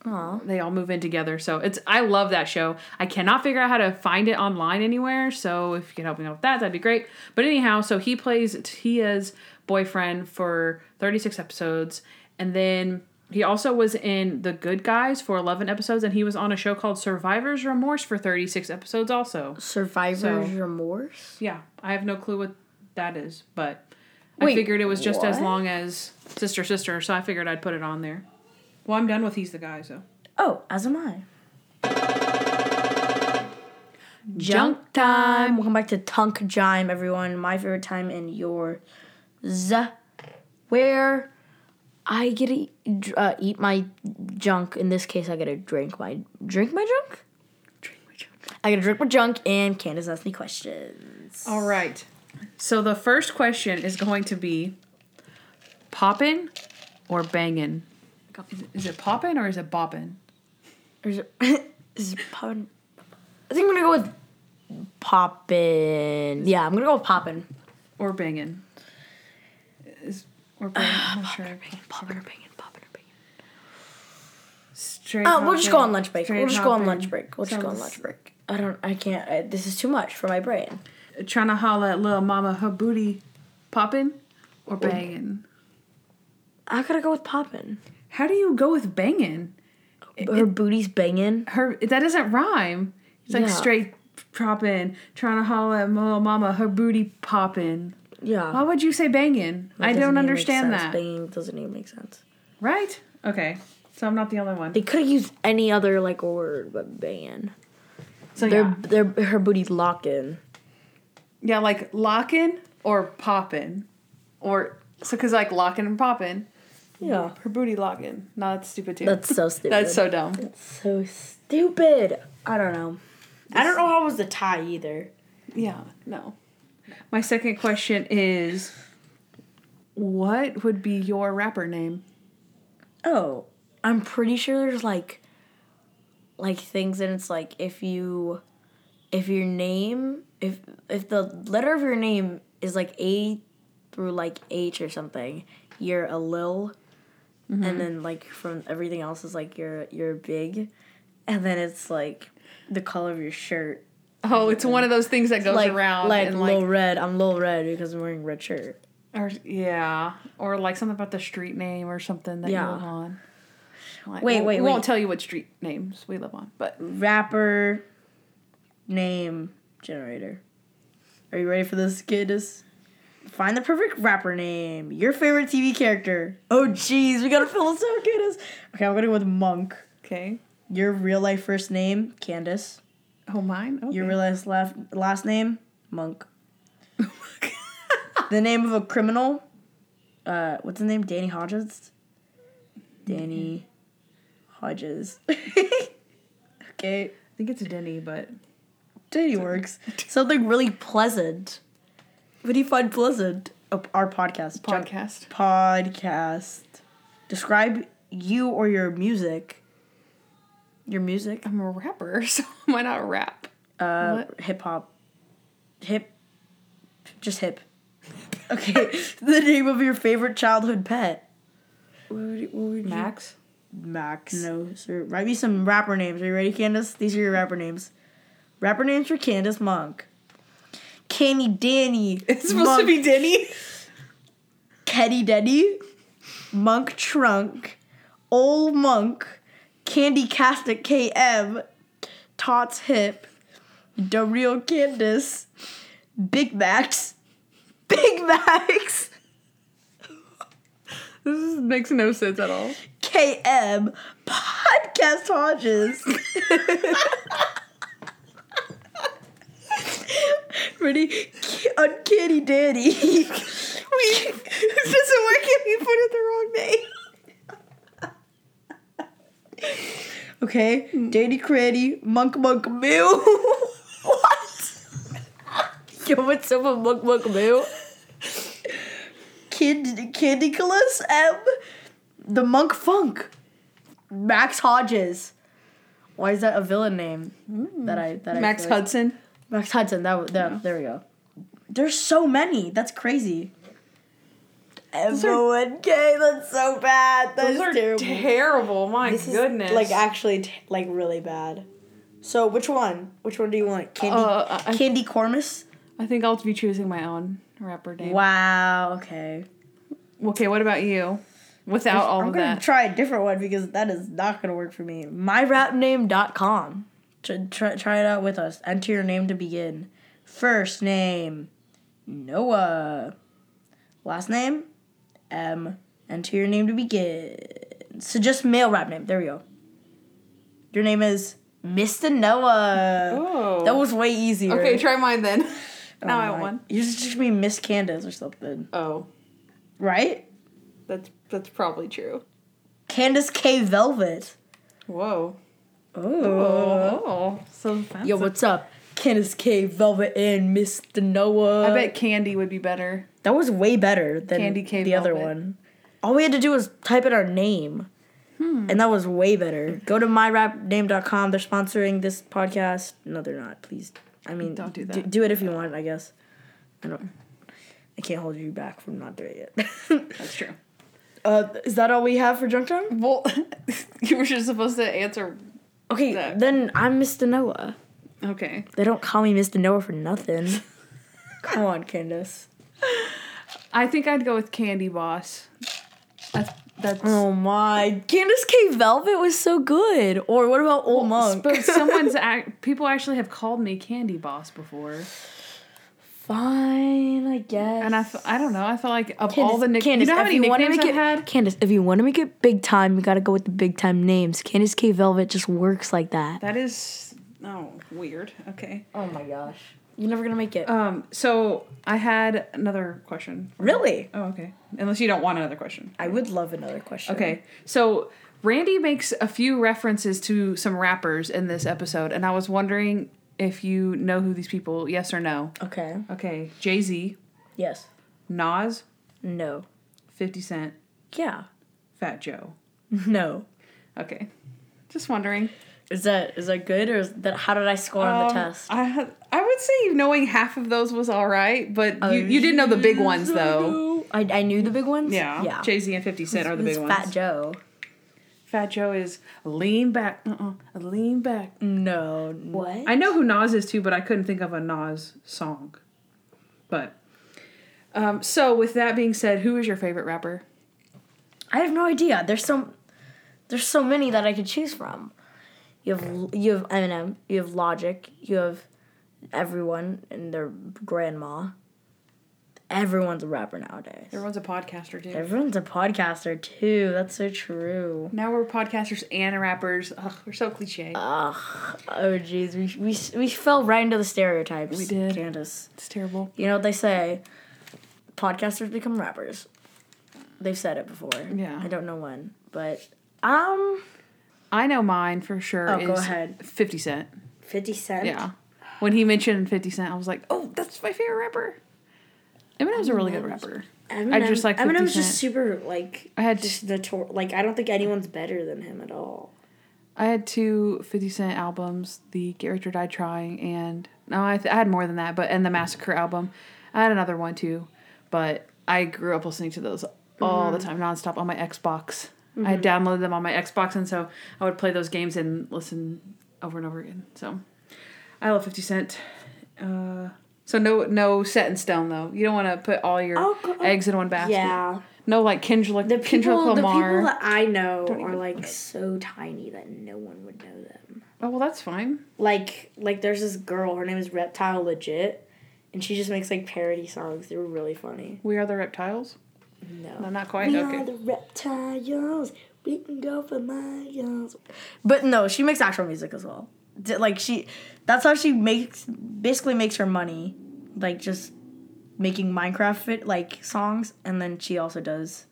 Aw. They all move in together. So it's I love that show. I cannot figure out how to find it online anywhere. So if you can help me out with that, that'd be great. But anyhow, so he plays Tia's boyfriend for 36 episodes. And then he also was in The Good Guys for 11 episodes. And he was on a show called Survivor's Remorse for 36 episodes also. Survivor's So- remorse. Yeah, I have no clue what that is. But Wait, I figured it was just as long as Sister Sister. So I figured I'd put it on there. Well, I'm done with He's the Guy, so. Oh, as am I. Junk time. Welcome back to Tunk Jime, everyone. My favorite time in your z, where I get to eat, uh, eat my junk. In this case, I get to drink my drink my junk. Drink my junk. I get to drink my junk, and Candace asks me questions. All right. So the first question is going to be poppin' or bangin'? Is it, is it poppin' or is it boppin'? Or is it, is it poppin'? I think I'm gonna go with poppin'. Yeah, I'm gonna go with poppin'. Or bangin'? Or bangin'? I'm not sure. Poppin' or bangin', poppin' or bangin'. Straight Oh, we'll just go on lunch break. We'll just go on lunch break. We'll just go on lunch break. I don't. I can't. I, this is too much for my brain. Trying to holla at little mama, her booty poppin' or bangin'? I gotta go with poppin'. How do you go with bangin'? Her booty's banging. Her that doesn't rhyme. It's like Yeah. straight poppin', trying to holler at little mama, her booty poppin'. Yeah. Why would you say bangin'? That I don't understand that. Banging doesn't even make sense. Right? Okay. So I'm not the only one. They could have used any other like word but banging. So Their yeah. their her booty's locking. Yeah, like locking or popping, Or so cause like locking and popping. Yeah. Her booty locking. No, that's stupid too. That's so stupid. That's so dumb. That's so stupid. I don't know. I don't know how it was the tie either. Yeah, no. My second question is what would be your rapper name? Oh, I'm pretty sure there's like like things and it's like if you if your name if if the letter of your name is like A through like H or something, you're a lil. Mm-hmm. And then like from everything else is like you're you're big. And then it's like the color of your shirt. Oh, it's one of those things that goes like around like and like Red. I'm Lil Red because I'm wearing red shirt. or yeah, or like something about the street name or something that Yeah. you live on. Like, Wait, we- wait, we won't tell you what street names we live on, but rapper name generator. Are you ready for this, kiddos? Find the perfect rapper name. Your favorite TV character. Oh, jeez, we gotta fill this out, kiddos. Okay, I'm gonna go with Monk. okay. Your real life first name, Candace. Oh, mine. Okay. Your real last, last name, Monk. the name of a criminal. Uh, what's the name? Danny Hodges. Danny Hodges. okay. I think it's a Denny, but Danny works. Something really pleasant. What do you find pleasant? Oh, our podcast. Podcast. Podcast. Describe you or your music. Your music. I'm a rapper, so why not rap? Uh, hip hop. Hip. Just hip. Okay. the name of your favorite childhood pet. What would what would you- Max. Max. No, sir. Write me some rapper names. Are you ready, Candace? These are your rapper names. Rapper names for Candace Monk. Candy Danny. It's supposed Monk, to be Denny. Keddy Denny. Monk Trunk. Old Monk. Candy Castic KM. Tots Hip. The Real Candace. Big Max. Big Max. This makes no sense at all. KM. Podcast Hodges. Ready? K- Uncanny Danny. Wait, this doesn't work if you put it the wrong name. Okay, Danny Cranny, Monk Monk Moo. what? Yo, what's up with Monk Monk Moo? Kid Candiculus M, the Monk Funk, Max Hodges. Why is that a villain name? That I that I Max like- Hudson. Max Hudson. That, that there we go. There's so many. That's crazy. Everyone K. That's so bad. That's Those are terrible. terrible. My This is, goodness. like actually t- like really bad. So which one? Which one do you want? Candy Uh, I- Candy Cormus? I think I'll be choosing my own rapper name. Wow, okay. Okay, what about you? Without all I'm of gonna try a different one because that is not gonna work for me. MyRapName.com. Try, try, try it out with us. Enter your name to begin. First name, Noah. Last name, M. Enter your name to begin. So just male rap name. There we go. Your name is Mr. Noah. Oh. That was way easier. Okay, try mine then. Oh now I won. want one. You just just be Miss Candace or something, Oh, right? that's that's probably true. Candace K Velvet. Whoa. Oh. Oh, so fancy. Yo, what's up? Candace K, Velvet, and Mr. Noah. I bet Candy would be better. that was way better than Candy K the other one. All we had to do was type in our name. Hmm. And that was way better. Go to myrapname.com. They're sponsoring this podcast. No, they're not. Please. I mean, Don't do Do, that. do it if you want, I guess. I don't. I can't hold you back from not doing it. That's true. uh, is that all we have for junk time? Well, you were just supposed to answer. Okay, That- then I'm Mr. Noah. Okay. They don't call me Mr. Noah for nothing. Come on, Candace. I think I'd go with Candy Boss. That's That's Oh my. Candace K. Velvet was so good. Or what about Old Monk? But someone's act, people actually have called me Candy Boss before, Fine, I guess. and I, f- I don't know. I feel like of Candace, all the nick- Candace, you know how many you want to nicknames make I've had. Candace, if you want to make it big time, you got to go with the big time names. Candace K. Velvet just works like that. That is oh weird. Okay. Oh my gosh, you're never gonna make it. Um. So I had another question. really? Oh, okay. Unless you don't want another question. I would love another question. Okay. So Randy makes a few references to some rappers in this episode, and I was wondering if you know who these people. Yes or no? Okay. Okay. Jay Z, Yes. Nas, No. Fifty Cent, Yeah. Fat Joe. No. Okay. Just wondering. Is that is that good or is that how did I score on the Um, test? I I would say knowing half of those was all right, but you, you didn't know the big ones though. I, I knew the big ones. Yeah. Yeah. Jay Z and Fifty Cent are the Who's big Fat ones. Joe. Fat Joe is lean back. Uh uh Lean back. No. What? I know who Nas is too, but I couldn't think of a Nas song. But um, so with that being said, who is your favorite rapper? I have no idea. There's so there's so many that I could choose from. You have you have Eminem, you have Logic, you have everyone and their grandma. Everyone's a rapper nowadays. Everyone's a podcaster too. Everyone's a podcaster too. That's so true. Now we're podcasters and rappers. Ugh, we're so cliche. Ugh. Oh jeez, we, we we fell right into the stereotypes. We did. Candace. it's terrible. You know what they say? Podcasters become rappers. They've said it before. Yeah. I don't know when, but um, I know mine for sure Oh, is go ahead. 50 Cent. Fifty Cent. Yeah. When he mentioned 50 Cent, I was like, oh, that's my favorite rapper. Eminem's a really good rapper. Eminem, I just like 50 Eminem's Cent. just super like I had just the tour. like I don't think anyone's better than him at all. I had two 50 Cent albums, the Get Rich or Die Trying, and no, I, th- I had more than that, but and the Massacre album. I had another one too, but I grew up listening to those all the mm-hmm. time, nonstop on my Xbox. I had downloaded them on my Xbox, and so I would play those games and listen over and over again. So I love 50 Cent. Uh, so no, no set in stone though. You don't want to put all your Oh, eggs in one basket. Yeah, No, like Kendrick, the Kendrick people the people that I know are like so tiny that no one would know them. oh well, that's fine. Like like there's this girl. Her name is Reptile Legit, and she just makes like parody songs. They were really funny. We are the reptiles. No, No, not quite. We okay. are the reptiles. We can go for miles. But no, she makes actual music as well. Like she, that's how she makes basically makes her money, like just making Minecraft fit like songs, and then she also does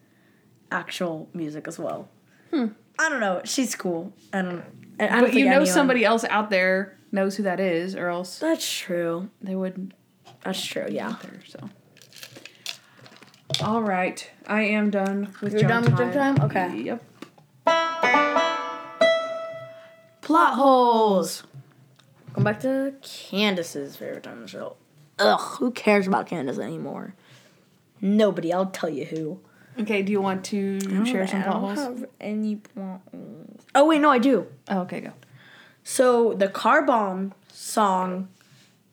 actual music as well. Hmm. I don't know. She's cool. I don't. I I don't. But you know anyone- somebody else out there knows who that is, or else That's true. they wouldn't That's true. Yeah. there. So, all right, I am done with. Your time. You're done with jump time? Okay. Yep. Plot holes. Going back to Candace's favorite time the show. Ugh, who cares about Candace anymore? Nobody. I'll tell you who. Okay. Do you want to share some plot holes? I don't have any plot holes. Oh wait, no, I do. Oh, okay, go. So the car bomb song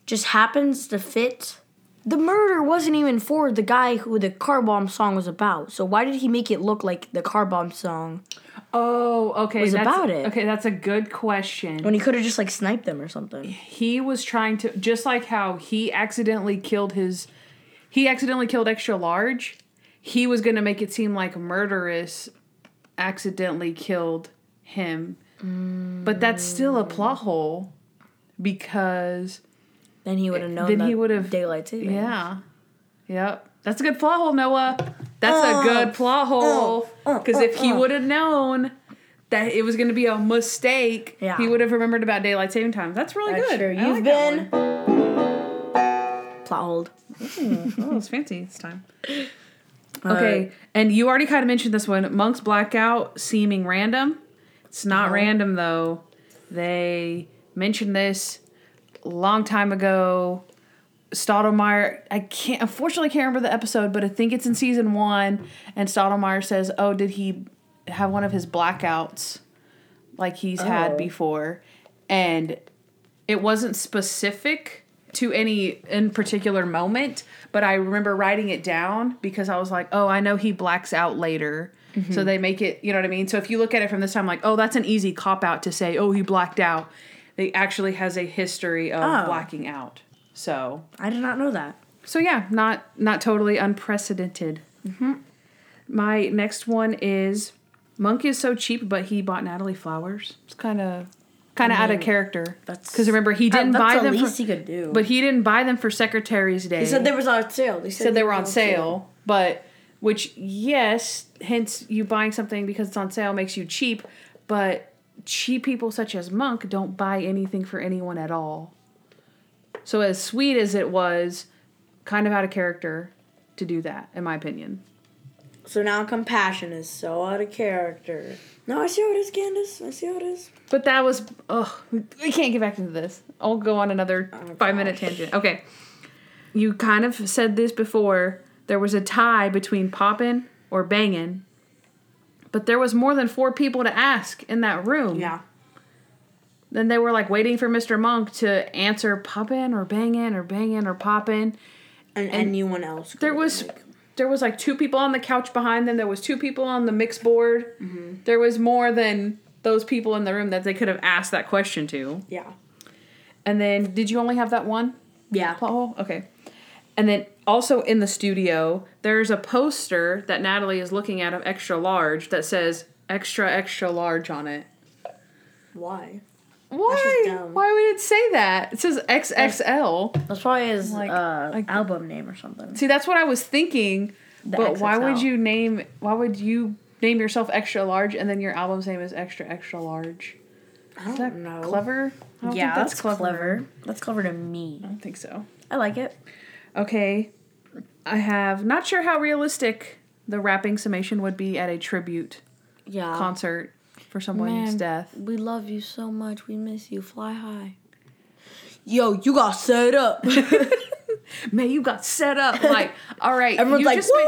just happens to fit. The murder wasn't even for the guy who the car bomb song was about. So why did he make it look like the car bomb song Oh, okay. Was that's, about it. Okay, that's a good question. when he could have just like sniped them or something? he was trying to just like how he accidentally killed his he accidentally killed extra large he was going to make it seem like murderous accidentally killed him but that's still a plot hole because Then he would have known. Then he would've- daylight saving. yeah yep that's a good plot hole noah that's Oh, a good plot hole oh, because oh, if he oh. would have known that it was going to be a mistake Yeah. he would have remembered about daylight saving time that's really That's good true. You've like been plot hold. Oh, it's fancy this time. Uh, Okay, and you already kind of mentioned this one. Monk's blackout seeming random. It's not random though. They mentioned this long time ago. Stottlemeyer, I can't unfortunately can't remember the episode, but I think it's in season one. And Stottlemeyer says, "Oh, did he have one of his blackouts like he's had Oh. before?" And it wasn't specific to any in particular moment, but I remember writing it down because I was like, "Oh, I know he blacks out later." So mm-hmm. they make it, you know what I mean? So if you look at it from this time, like, oh, that's an easy cop out to say, oh, he blacked out. They actually has a history of Oh. blacking out. So I did not know that. so yeah, not not totally unprecedented. Mm-hmm. My next one is Monk is so cheap, but he bought Natalie flowers. It's kind of kind of out of character. that's- because remember he didn't that's buy the them, least for, he could do. but he didn't buy them for Secretary's Day. he said they was on sale. They said, said they were on sale, but which yes, hence you buying something because it's on sale makes you cheap, but cheap people such as Monk don't buy anything for anyone at all. So as sweet as it was, kind of out of character to do that, in my opinion. So now compassion is so out of character. No, I see how it is, Candace. I see how it is. But that was ugh, we can't get back into this. I'll go on another Oh, five minute tangent. Okay. You kind of said this before. There was a tie between poppin' or bangin', but there was more than four people to ask in that room. Yeah. Then they were like waiting for Mr. Monk to answer poppin' or bangin' or bangin' or poppin'. And, anyone else. There was like- there was like two people on the couch behind them. There was two people on the mix board. Mm-hmm. There was more than those people in the room that they could have asked that question to. yeah. And then, did you only have that one Yeah. plot hole? Okay. And then also in the studio, there's a poster that Natalie is looking at of extra large that says extra extra large on it. Why? Why? Why would it say that? It says XXL. That's probably his Like- uh, like- album name or something. See, that's what I was thinking. The but why would you name? Why would you name yourself extra large and then your album's name is extra extra large? I Is that don't know. clever? I don't Yeah, think that's, clever. That's clever to me. I don't think so. I like it. Okay. I have not sure how realistic the rapping summation would be at a tribute Yeah. concert for someone's Man, death. We love you so much. We miss you. Fly high. Yo, you got set up. Man, you got set up like, all right, Everyone's you like, just made,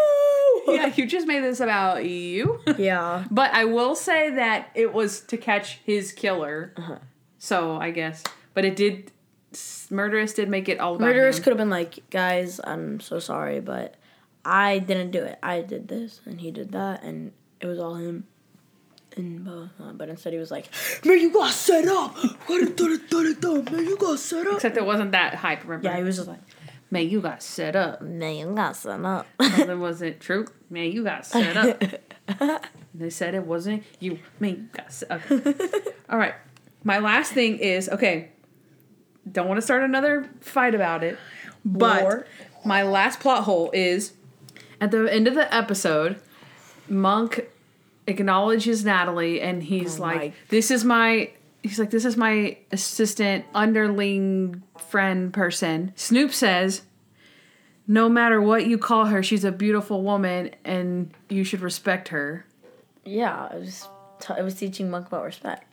woo! yeah, you just made this about you. Yeah. But I will say that it was to catch his killer. Uh-huh. So I guess, but it did. Murderous did make it all about Murderers him. could have been like, guys, I'm so sorry, but I didn't do it. I did this, and he did that, and it was all him. And blah, blah, but instead he was like, "Man, you got set up. Man, you got set up." Except it wasn't that hype. Remember? Yeah, he was just like, Man, you got set up. "Man, you got set up." That wasn't true. Man, you got set up. they said it wasn't you. Man, you got set up. All right. My last thing is okay. Don't want to start another fight about it, but War. my last plot hole is at the end of the episode. Monk acknowledges Natalie, and he's Oh like, my- "This is my." He's like, "This is my assistant, underling, friend, person." Snoop says, no matter what you call her, she's a beautiful woman and you should respect her. yeah, it was. T- it was teaching Monk about respect.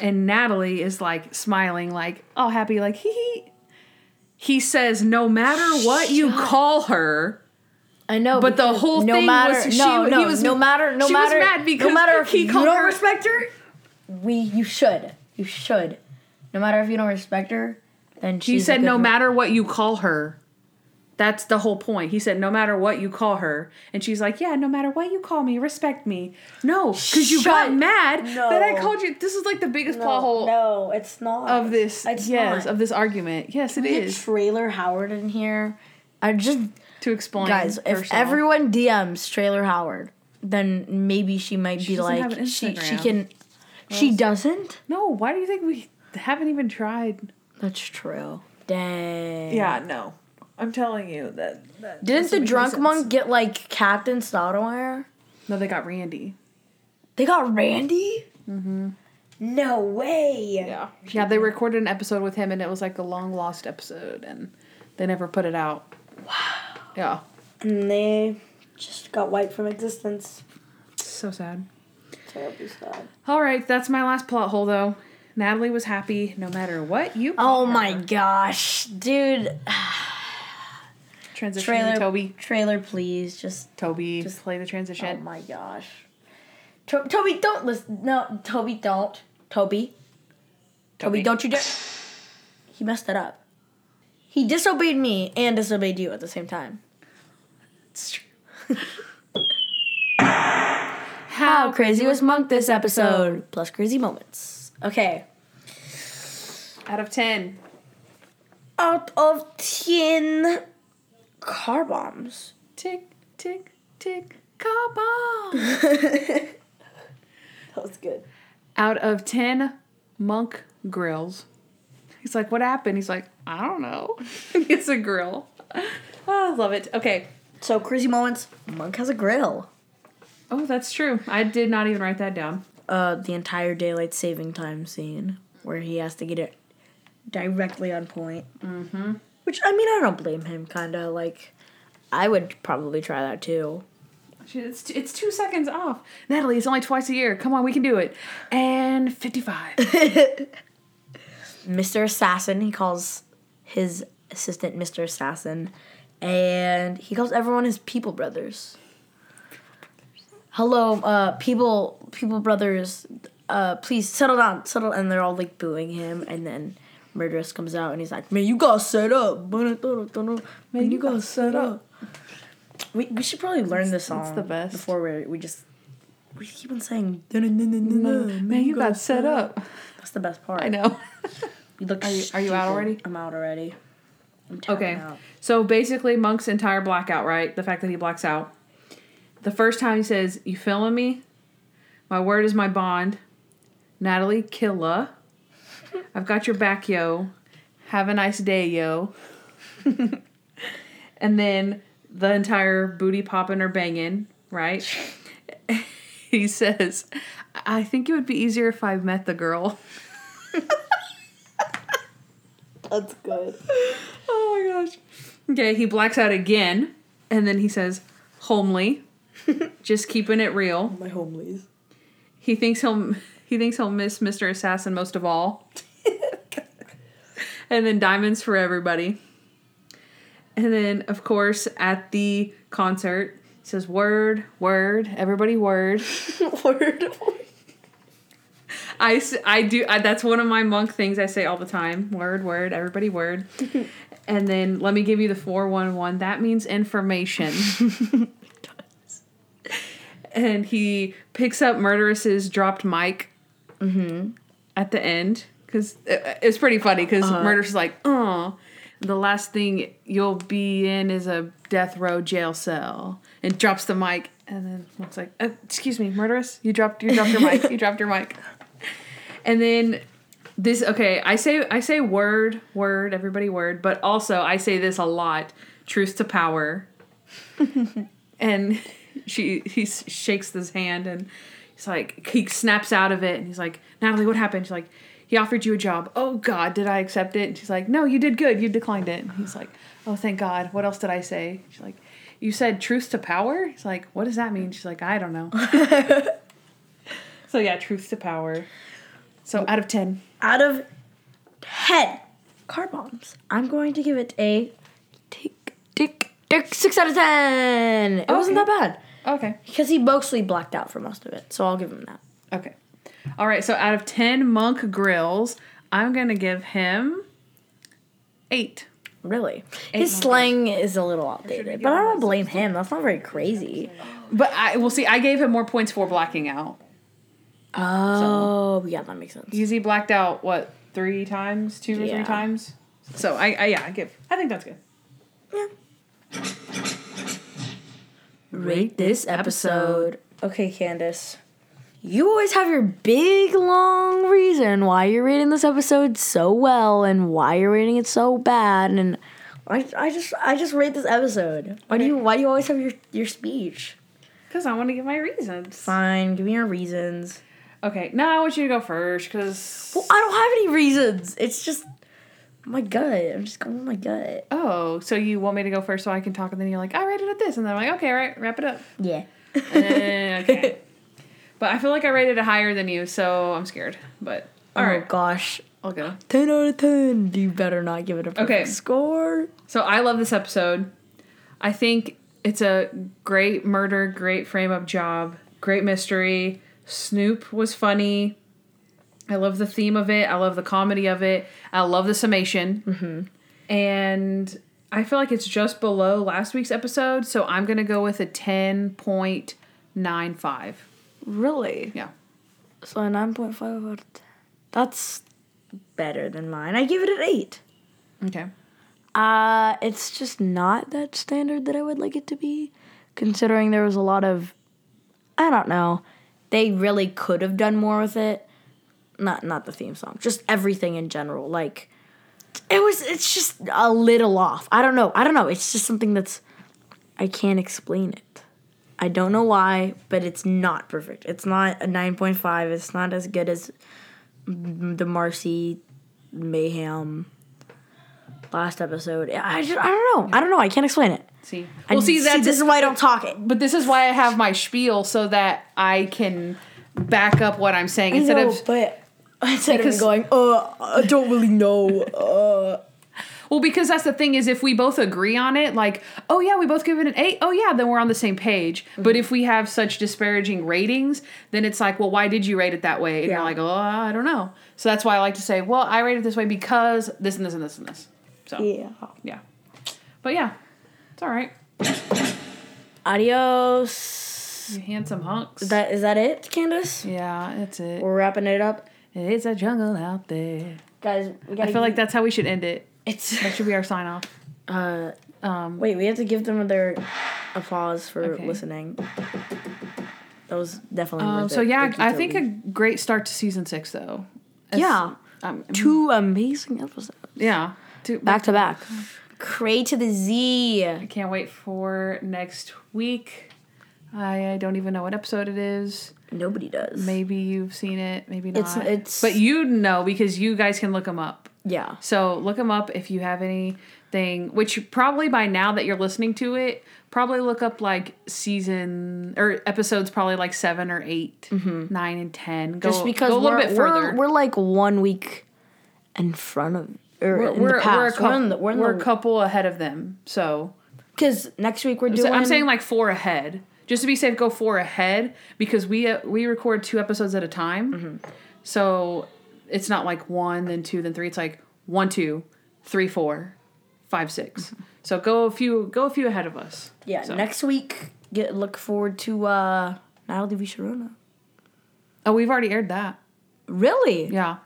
And Natalie is like smiling, like all happy, like hee hee. He says, no matter what you call her, I know, But the whole no thing matter, was she- no, he no, was- no matter, no she was matter, mad because no matter if he you called don't her- respect her, we, you should, you should. No matter if you don't respect her, then he a said, no matter what you call her. That's the whole point. He said, no matter what you call her. And she's like, yeah, no matter what you call me, respect me. No, because you got mad that I called you. This is like the biggest No, plot hole no, it's not of this. It's yes, not. of this argument. Yes, it We had is. Traylor Howard in here. I just to explain. guys, if everyone DMs Traylor Howard, then maybe she might be doesn't have like she she can. She doesn't. no, why do you think we haven't even tried? That's true. Dang. Yeah, no, I'm telling you that. that Didn't the drunk sense. monk get like Captain Stottlemeyer? No, they got Randy. They got Randy. Mm-hmm. No way. Yeah, yeah, they recorded an episode with him, and it was like a long lost episode, and they never put it out. Wow. Yeah, And they just got wiped from existence. so sad. Terribly sad. All right, that's my last plot hole, though. Natalie was happy no matter what you. Oh my her. gosh, dude! Transition, Trailer, Toby. Trailer, please. Just. Toby, Just- play the transition. Oh my gosh. To- Toby, don't listen. No, Toby, don't. Toby. Toby, don't you dare. He messed it up. He disobeyed me and disobeyed you at the same time. It's true. How crazy was Monk this episode? Plus crazy moments. Okay. Out of 10. Out of 10 car bombs. Tick, tick, tick. Car bomb. that was good. Out of 10 monk grills. He's like, what happened? He's like, I don't know. it's a grill. Oh, I love it. Okay. So crazy moments. Monk has a grill. Oh, that's true. I did not even write that down. Uh, the entire daylight saving time scene where he has to get it directly on point. Mm-hmm. Which I mean, I don't blame him. Kind of like, I would probably try that too. It's, it's two seconds off. Natalie, it's only twice a year. Come on, we can do it. And 55. Mr. Assassin, he calls his assistant Mr. Assassin, and he calls everyone his people brothers. Hello, uh, people, people brothers, uh, please settle down, settle, and they're all like booing him, and then Murderous comes out and he's like, "Man, you got set up, man, you got set up." We, we should probably learn this song. it's the best. Before we we just we keep on saying, Man, you got set up. That's the best part. I know. You look Are you- are you out already? I'm out already. I'm Okay. out. So basically, Monk's entire blackout, right? The fact that he blacks out. The first time he says, You feeling me? My word is my bond. Natalie Killa. I've got your back, yo. Have a nice day, yo. and then the entire booty popping or banging, right? he says, I think it would be easier if I met the girl. That's good. Oh my gosh. Okay, he blacks out again, and then he says, "Homely, just keeping it real." My homelies. He thinks he'll he thinks he'll miss Mr. Assassin most of all. and then diamonds for everybody. And then, of course, at the concert, he says, "Word, word, everybody, word." Word. I, I do I, that's one of my monk things I say all the time. Word, word, everybody, word. and then let me give you the four one one. That means information. and he picks up Murderous's dropped mic at the end because it's pretty funny because Murderous is like, oh, the last thing you'll be in is a death row jail cell, and drops the mic. And then looks like, uh, excuse me, Murderous, you dropped you dropped your mic. You dropped your mic. And then this okay, I say I say word, word, everybody word, but also I say this a lot, truth to power. and she he shakes his hand and he's like he snaps out of it and he's like, "Natalie, what happened?" She's like, "He offered you a job." "Oh god, did I accept it?" And she's like, "No, you did good. You declined it." And he's like, "Oh, thank God. What else did I say?" She's like, "You said truth to power?" He's like, "What does that mean?" She's like, "I don't know." so yeah, truth to power. So out of 10. Out of ten car bombs, I'm going to give it a tick tick tick six out of ten. It wasn't that bad Okay. because he mostly blacked out for most of it, so I'll give him that. Okay. All right. So out of 10 monk grills, I'm going to give him eight. Really, Eight his monkeys. slang is a little outdated, but I don't blame him. That's not very crazy. But I will see. I gave him more points for blacking out. Oh, yeah, that makes sense. Easy blacked out what three times, two or Yeah. three times. So I, I yeah, I give. I think that's good. Rate this episode. Okay, Candace. You always have your big long reason why you're rating this episode so well and why you're rating it so bad and I, I just I just rate this episode. Why do you why do you always have your, your speech? Because I want to give my reasons. Fine, give me your reasons. Okay. Now I want you to go first because. Well, I don't have any reasons. It's just my gut. I'm just going with my gut. Oh, so you want me to go first so I can talk, and then you're like, I rated it this, and then I'm like, okay, all right, wrap it up. Yeah. Okay. But I feel like I rated it higher than you, so I'm scared. But all oh right, gosh. I'll go. 10 out of 10. You better not give it a perfect Okay. score. So I love this episode. I think it's a great murder, great frame up job, great mystery. Snoop was funny. I love the theme of it. I love the comedy of it. I love the summation. Mm-hmm. And I feel like it's just below last week's episode, so I'm gonna go with a ten point nine five. Really? Yeah. So a 9.5 out of 10. That's better than mine. I give it an 8. Okay. Uh, it's just not that standard that I would like it to be, considering there was a lot of, I don't know, they really could have done more with it. Not not the theme song, just everything in general. Like, it was. It's just a little off. I don't know. I don't know. It's just something that's, I can't explain it. I don't know why, but it's not perfect. It's not a nine point five. It's not as good as the Marcy Mayhem last episode. I, just, I don't know. I don't know. I can't explain it. See. I, Well, see, that's this is why I don't talk it. But this is why I have my spiel so that I can back up what I'm saying instead of but instead Because- of going, uh, I don't really know. Uh, well because that's the thing is if we both agree on it like oh yeah we both give it an 8 oh yeah then we're on the same page Mm-hmm. but if we have such disparaging ratings then it's like well why did you rate it that way and Yeah. you're like oh I don't know so that's why I like to say well I rate it this way because this and this and this and this so yeah. yeah but yeah it's all right Adios. you handsome hunks Is that is that it, Candace? yeah that's it We're wrapping it up, it's a jungle out there guys. I feel like that's how we should end it it's. that should be our sign off Uh, um wait, we have to give them their applause for Okay. listening. That was definitely. um, so yeah I think a great start to season six though It's- yeah, um, two amazing episodes Yeah. To, back to back. Cray to the Z. I can't wait for next week. I, I don't even know what episode it is. Nobody does. Maybe you've seen it, maybe not. It's- it's- but you know because you guys can look them up. Yeah. So look them up if you have anything. Which probably by now that you're listening to it, probably look up like season or episodes, probably like seven or 8 mm-hmm. nine and ten. Go, Just because go a little we're, bit further. We're, we're like one week in front of or We're, in we're, the we're a couple, We're the we're we're a couple ahead of them. So because next week we're doing. I'm saying like four ahead, just to be safe. Go four ahead because we uh, we record two episodes at a time, Mm-hmm. so it's not like one then two then three. It's like one two, three four, five six. So go a few go a few ahead of us. Mm-hmm. yeah, So- next week get look forward to uh Natalie Sharona. Oh, we've already aired that. Really? Yeah,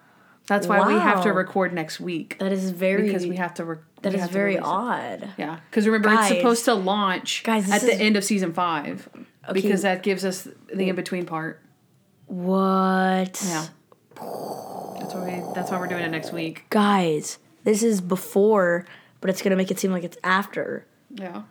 that's why we have to record next week That is very because we have to. Re- that is very release it. odd. Yeah, because remember Guys. it's supposed to launch Guys, at the is- end of season five Okay. because that gives us the in between part. What? Yeah. That's why we, that's why we're doing it next week. Guys, this is before, but it's gonna make it seem like it's after. Yeah.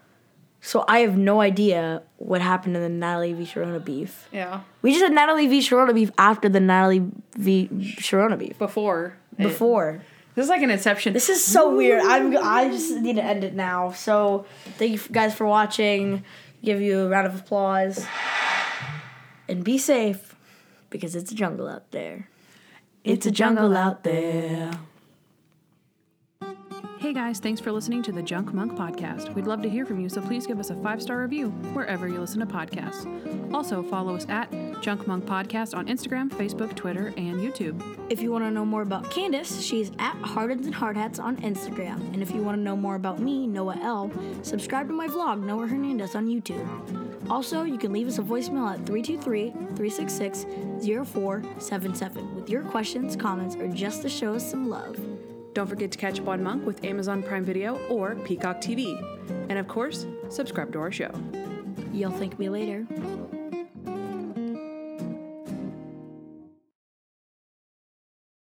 So I have no idea what happened to the Natalie V Sharona beef. Yeah. We just had Natalie V Sharona beef after the Natalie V Sharona beef. Before. it- Before. this is like an inception. This is so weird. I'm I just need to end it now. So thank you guys for watching. Give you a round of applause. And be safe because it's a jungle out there. It's a jungle out there. Hey guys, thanks for listening to the Junk Monk podcast. We'd love to hear from you, so please give us a five star review wherever you listen to podcasts. Also, follow us at Junk Monk Podcast on Instagram, Facebook, Twitter, and YouTube. If you want to know more about Candace, she's at Hardens and Hardhats on Instagram. And if you want to know more about me, Noah L, subscribe to my vlog, Noah Hernandez, on YouTube. Also, you can leave us a voicemail at 323 366 0477 with your questions, comments, or just to show us some love. Don't forget to catch up on Monk with Amazon Prime Video or Peacock TV. And of course, subscribe to our show. You'll thank me later.